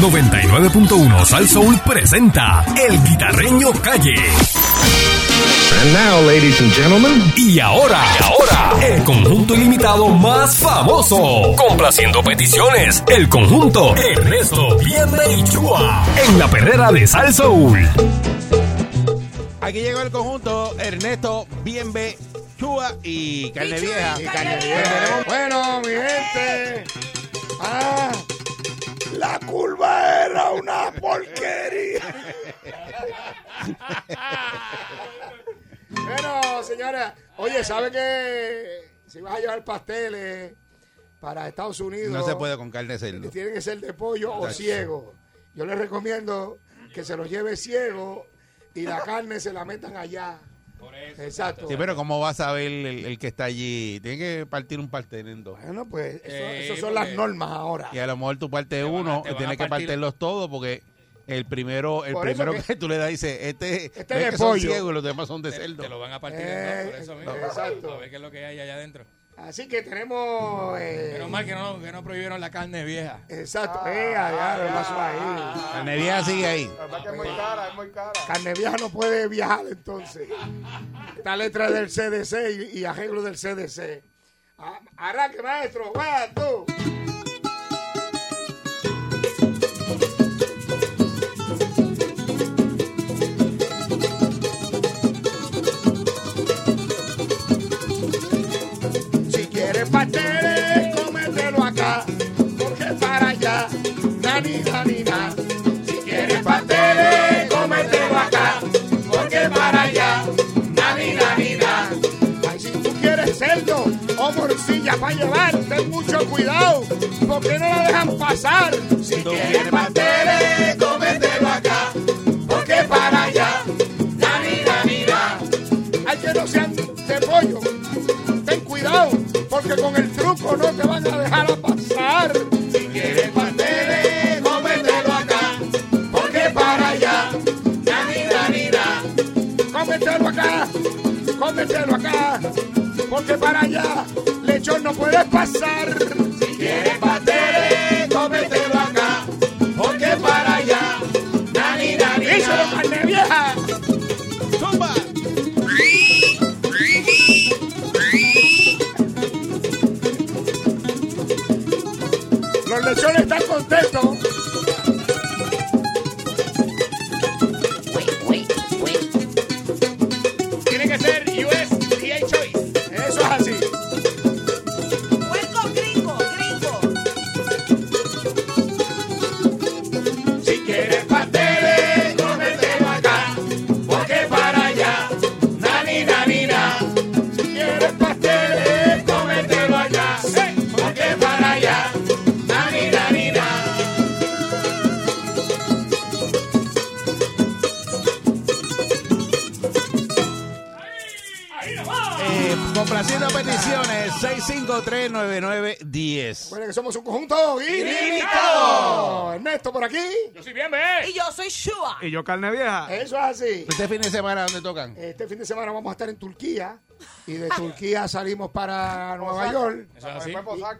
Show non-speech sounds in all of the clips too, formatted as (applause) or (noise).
99.1 Sal Soul presenta El Guitarreño Calle. And now, ladies and gentlemen, Y ahora, y ahora, el conjunto ilimitado más famoso. Complaciendo peticiones, el conjunto Ernesto, Bienve y Chua. En la perrera de Sal Soul. Aquí llegó el conjunto Ernesto, Bienve, Chua y Carne Vieja. Y carne vieja. Bueno, mi gente. Ah, la curva era una porquería. bueno, señora, oye, ¿sabe que si vas a llevar pasteles para Estados Unidos, No se puede con carne de cerdo. tienen que ser de pollo o ciego? Yo les recomiendo que se los lleve ciego y la carne se la metan allá. Exacto. Sí, pero ¿cómo vas a ver el, el que está allí? Tiene que partir un pastel en dos. Bueno, pues eso, Eh, eso son porque- las normas ahora. Y a lo mejor tú partes a- uno van tienes a que partir- partirlos todos porque el primero el Por eso primero que- que, tú le das dice, este, Este es de que son pollo. ciegos y los demás son de Te, cerdo. te lo van a partir Eh, en dos, por eso mismo. exacto. A ver qué es lo que hay allá adentro. Así que tenemos. eh, Menos mal que no, que no prohibieron la carne vieja. Exacto. Eh, a diablo, ¿qué pasó ahí? Carne Vieja sigue ahí. Carne vieja no puede viajar entonces. Esta letra es del CDC y, y arreglo del CDC. Ah, Arranque, maestro. Vaya tú. Quieres pasteles, cómetelo acá, porque para allá, nani, nani, na. Si quieres pasteles, cómetelo acá, porque para allá, nani, nani, na. Ay, si tú quieres cerdo o morcilla para llevar, ten mucho cuidado, porque no la dejan pasar. Si quieres pasteles, cómetelo acá, truco no te van a dejar a pasar. Si quieres pasteles, cómetelo acá, porque para allá, nanina, nina. Cómetelo acá, cómetelo acá, porque para allá, lechón no puedes pasar. Eh, complaciendo peticiones 6539910. Bueno, que somos un conjunto ilimitado. Ernesto por aquí. Yo soy bien. Y yo soy Shua. Y yo carne vieja. Eso es así. Este fin de semana ¿dónde tocan? Este fin de semana vamos a estar en Turquía y de Turquía salimos para Nueva York. Eso es así.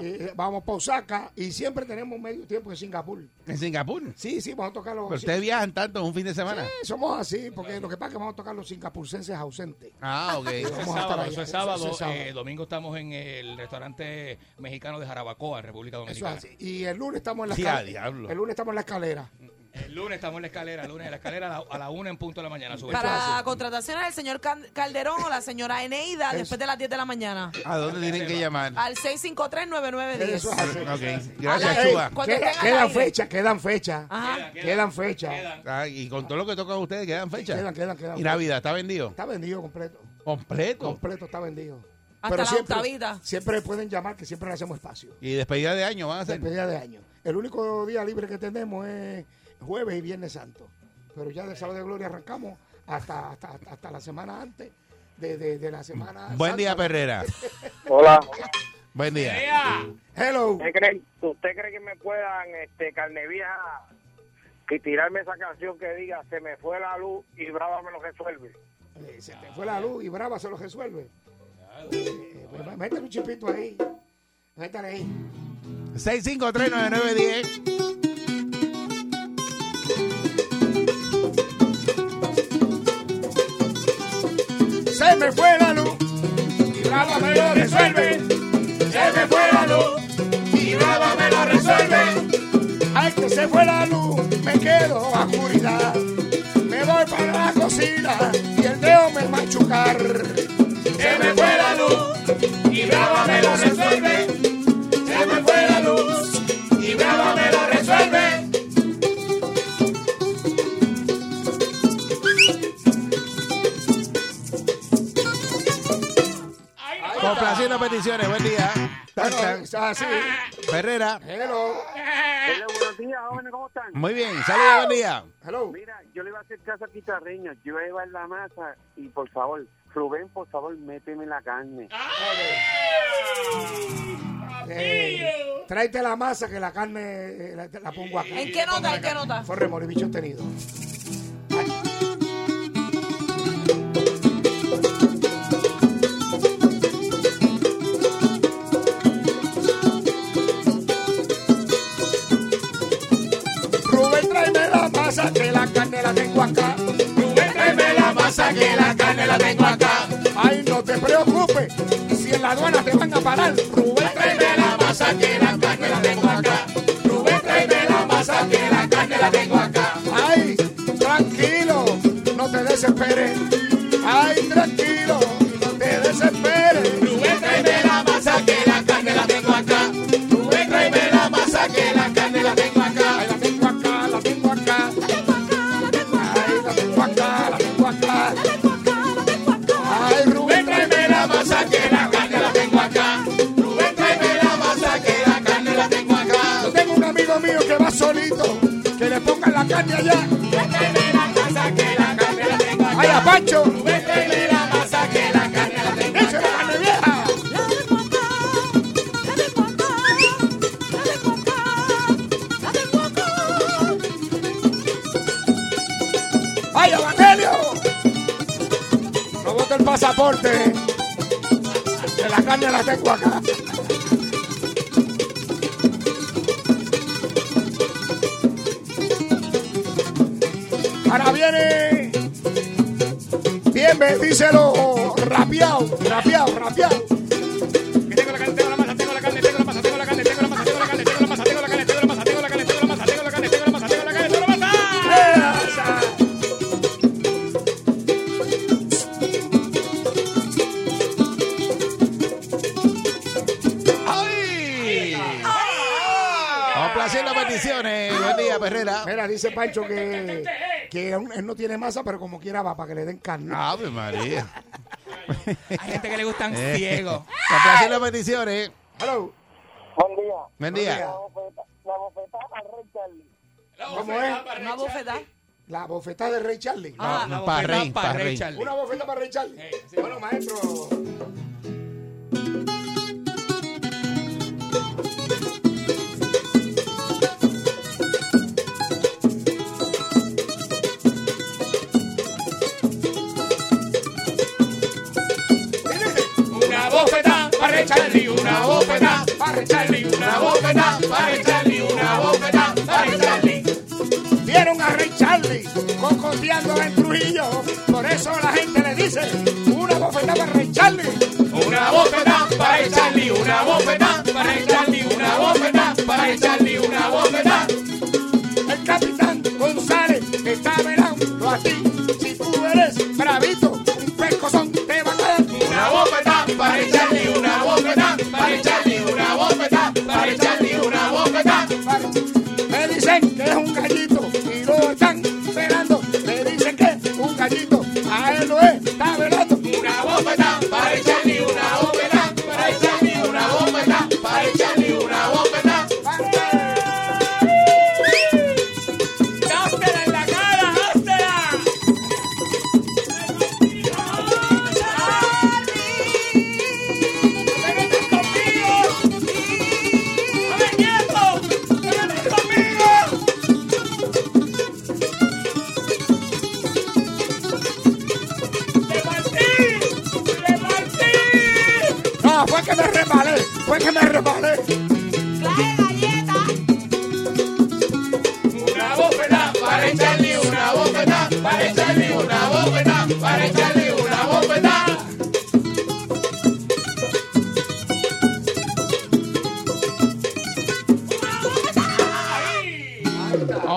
Y, y vamos para Osaka y siempre tenemos medio tiempo en Singapur. En Singapur. Sí, sí, vamos a tocar los. Pero ustedes viajan tanto en un fin de semana. Sí, somos así, porque lo que pasa es que vamos a tocar los singapursenses ausentes. Ah, ok. (laughs) Eso es sábado, eso es Eso sábado. es sábado. Eh, domingo estamos en el restaurante mexicano de Jarabacoa, en República Eso es Dominicana. así. Y el lunes estamos en la Sí, escalera. El lunes estamos en la escalera. El lunes estamos en la escalera, el lunes en la escalera a la, a la una en punto de la mañana. sube. Para contrataciones del señor Can- Calderón o la señora Eneida después de las 10 de la mañana. ¿A dónde tienen que llamar? Al 653-9910. Eso es así. Ok. Gracias, Ey, Chuba. Cuando Queda- estén al quedan aire. fechas, quedan fechas. Ajá. Quedan fechas. Ah, y con todo lo que tocan ustedes, ¿quedan fechas? Quedan, quedan, quedan. ¿Y Navidad está vendido? Está vendido completo. ¿Completo? Completo está vendido. Hasta la siempre, octavita. siempre pueden llamar, que siempre le hacemos espacio. ¿Y despedida de año van a hacer? Despedida de año. El único día libre que tenemos es jueves y viernes santo. Pero ya del sábado de gloria arrancamos hasta, hasta, hasta, la semana antes de, de, de la semana. Buen santa. día, Perrera. (laughs) hola. Buen día. Hello. ¿Usted cree, ¿Usted cree que me puedan, este, carne vieja, y tirarme esa canción que diga, se me fue la luz y Brava me lo resuelve? Eh, se te fue la luz y brava se lo resuelve. Eh, pues, métele un chipito ahí. Métale ahí. 6539910. Se me fue la luz y Brava me lo resuelve. Se me fue la luz y Brava me lo resuelve. Ay, que se fue la luz, me quedo a oscuridad. Me voy para la cocina y el dedo me machucar. Se me fue la luz y Brava me lo resuelve. Luz y Brava me lo resuelve. Complaciendo peticiones, buen día. Tan, tan. Así. Ferrera, Hello. Hola, buenos días, jóvenes, ¿cómo están? muy bien, saludos, buen día. Hello. Mira, yo le iba a hacer caso a Quitarreño, yo iba a llevar la masa y por favor, Rubén, por favor, méteme la carne. Eh, tráete la masa que la carne eh, la, la pongo acá. ¿En qué nota? ¿En qué nota? Fue remoribicho tenido. Rubén, tráeme la masa que la carne la tengo que la carne la tengo acá. Ay, no te preocupes, si en la aduana te van a parar. Rubén, tráeme la masa que la carne la tengo acá. Rubén, tráeme la masa que la carne la tengo acá. Ay, tranquilo, no te desesperes. Carne allá. Tráeme la masa que la carne la tengo acá. Ay, a Pancho. Tráeme la masa que la carne la tengo acá. ¡Échale carne vieja! ¡Ay, Evangelio! No bote el pasaporte. Que la carne la tengo acá. Ahora viene. Bien, ve, díselo. Rapeado, rapeado, tengo la carne, tengo la masa, tengo la carne, tengo la masa, tengo la carne, tengo la masa, tengo la carne, tengo la masa, tengo la carne, tengo la masa, tengo la carne, tengo la masa, tengo la carne, tengo la masa, tengo la carne, tengo la masa. Peticiones, buen día, Ferrera. Mira, dice Pancho que, que aún él no tiene masa, pero como quiera va para que le den carne. Ave María. Hay gente que le gustan Eh. ciegos. Complaciendo peticiones. Hello. Buen día. Buen día. La bofeta- la bofetada a Rey Charlie. ¿Cómo es? Una bofetada. La bofetada de Rey Charlie. Ah, La Pa' bofetada rey, pa' pa' rey. Charlie. Una bofeta para Rey Charlie. Sí. Bueno, maestro. Para Rey Charlie, una bofetada para Rey Charlie, una bofetada para Rey Charlie, una bofetada para Rey Charlie. Vieron a Rey Charlie cocoteando en Trujillo. Por eso la gente le dice una bofetada para Rey Charlie. Una bofetada para Rey Charlie, una bofetada para Rey Charlie, una bofetada para Rey Charlie, una bofetada. El capitán González está velando a ti. Si tú eres bravito,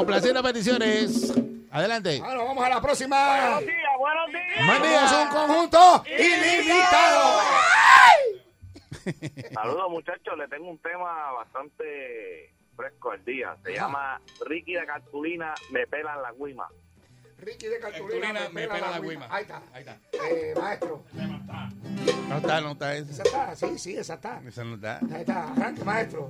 Complaciendo peticiones. Adelante. Bueno, vamos a la próxima. Buenos días, buenos días. Buen día. Somos un conjunto ilimitado. Saludos muchachos, le tengo un tema bastante fresco al día. Se llama Ricky de Cartulina, me pelan la guima. Ricky de Cartulina, Cartulina me pela la guima. Ahí está. Ahí está. Eh, maestro. No está, no está Esa esa. está, sí, sí, esa está. Esa no está. Ahí está, arranque, maestro.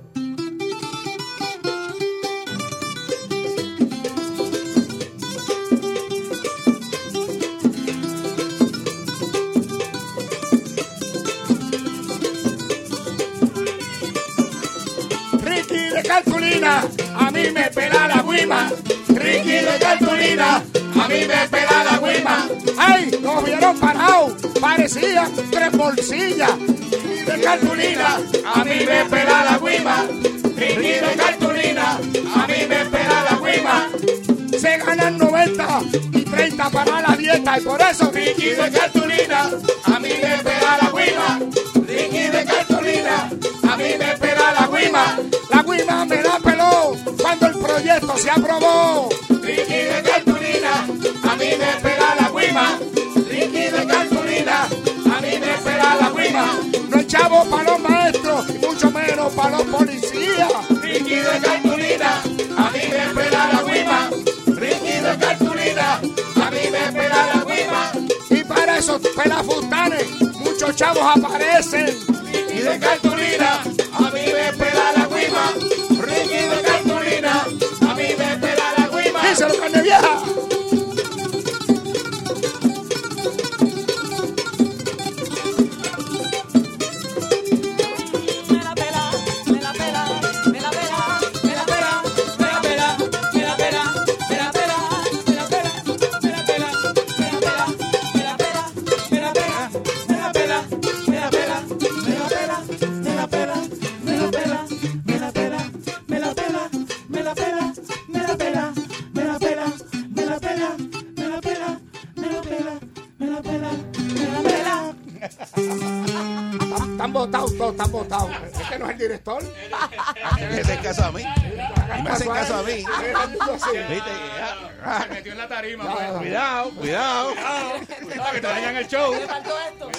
A mí me pela la guima. Ricky de cartulina, a mí me pela la guima. ¡Ay! Nos vieron parados, parecían tres bolsillas. De cartulina, a mí me pela la guima. Ricky de cartulina, a mí me pela la guima. Se ganan 90 y 30 para la dieta y por eso Ricky de cartulina, a mí me pela proyecto se aprobó. Ricky de cartulina, a mí me pela la guima. Ricky de cartulina, a mí me pela la guima. No es chavo para los maestros y mucho menos para los policías. Ricky de cartulina, a mí me pela la guima. Ricky de cartulina, a mí me pela la guima. Y para esos pelafustanes, muchos chavos aparecen. Ricky de cartulina, a mí me pela la guima. El director. Me hacen caso a mí. Y me hacen caso a mí. ¿Viste? Se metió en la tarima. Cuidado, cuidado. Cuidado, que te dañan el show. Me faltó esto.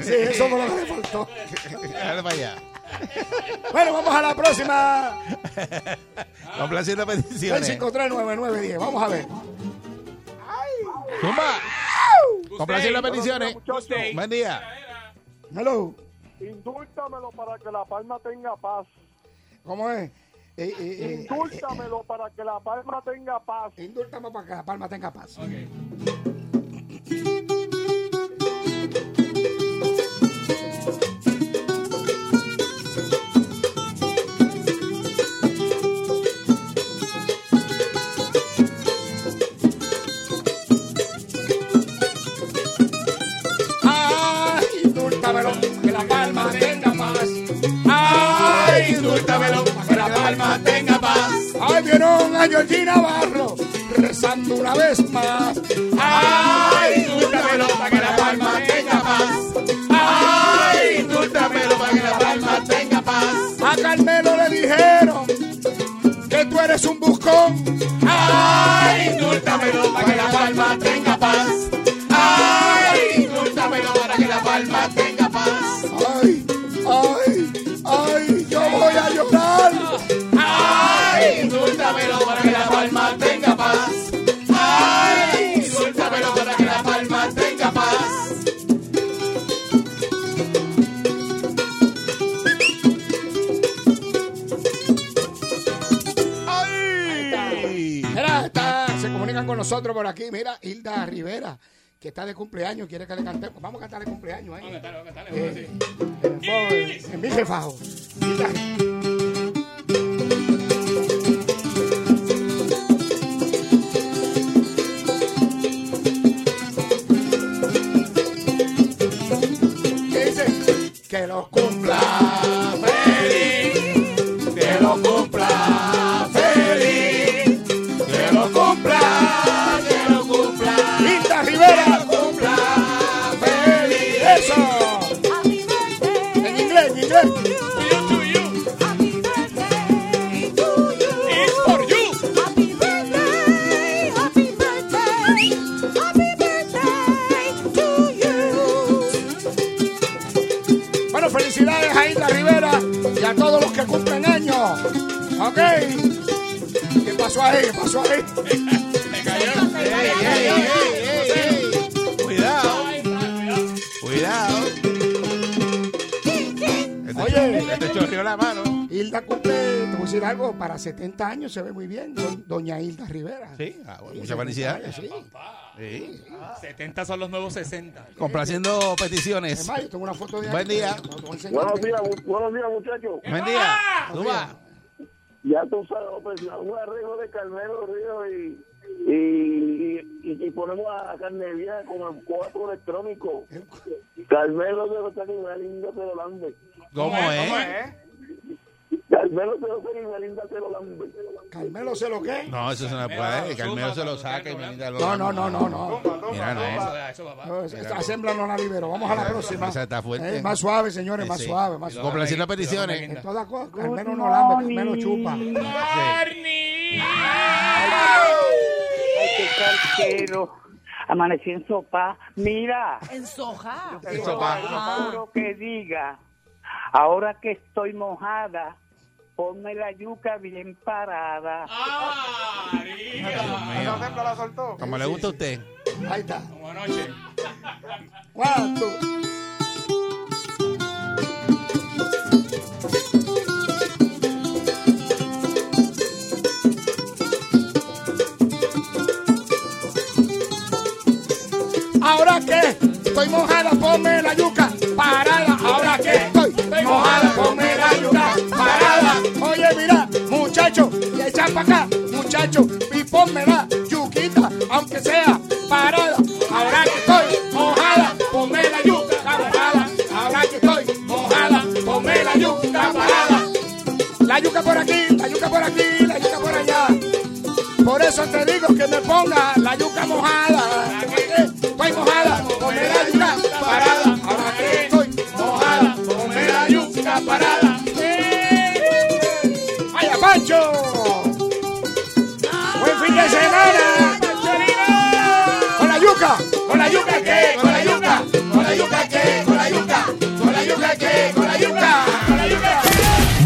Sí, eso fue lo que le faltó. Dale para allá. Bueno, vamos a la próxima. Complaciendo peticiones. 6539910. Vamos a ver. Zumba. Complaciendo peticiones. Buen día. Hello. Indúltamelo para que la palma tenga paz. ¿Cómo es? Eh, eh, eh, Indúltamelo para que la palma tenga paz. eh, indúltame para que la palma tenga paz. Ay, a Georgie Navarro rezando una vez más. Ay, indúltamelo para que la palma tenga paz. Ay, indúltamelo para que la palma tenga paz. A Carmelo le dijeron que tú eres un buscón. Ay, indúltamelo para que la palma tenga paz. Ay, indúltamelo para que la palma tenga paz. Hilda Rivera, que está de cumpleaños, quiere que le cantemos. Vamos a cantarle cumpleaños ahí. Vamos a cantar, vamos a Eh, decir. eh, en mi jefajo. Y a todos los que cumplen años. ¿Ok? ¿Qué pasó ahí? ¿Qué pasó ahí? Ey, ey, ey, ey, ey. Cuidado, cuidado. Este Oye. Este chorreó la mano. Hilda cumple, voy a decir algo, para 70 años se ve muy bien, do- doña Hilda Rivera. Sí, ah, bueno, Sí, mucha 70 felicidad. años, sí. Sí. 70 son los nuevos 60. Complaciendo Es peticiones. más, yo tengo una foto de Buen día. Buenos días, buenos días, muchachos. Buen día. Suba. Ya tú sabes, pues, un arreglo de Carmelo Río y, y, y, y ponemos a Carne Vieja con el cuatro electrónico. Carmelo de los Animales Linda te lo lambe. ¿Cómo es? Carmelo de los Animales Linda te lo lambe. Carmelo, ¿se lo qué? No, eso es una prueba. El Carmelo se lo saca y Melinda lo No, no, no, no, no. Mira, no. Eso, eso, papá. No, no la libero. Vamos a la próxima. Esa está fuerte. Eh, más suave, señores, más suave, más suave. Complaciendo peticiones. En todas cosas, Carmelo no lambe, Carmelo chupa. Ay, qué cartero. Amanecí en sopa. Mira, En soja. En sopa. no lo que diga. Ahora que estoy mojada, ponme la yuca bien parada. Como le gusta a usted. Ahí está. Buenas noches. One, two. Ahora que estoy mojada, ponme yuca por aquí, la yuca por allá. Por eso te digo que me ponga la yuca mojada.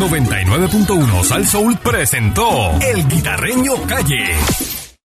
99.1 Sal Soul presentó El Guitarreño Calle.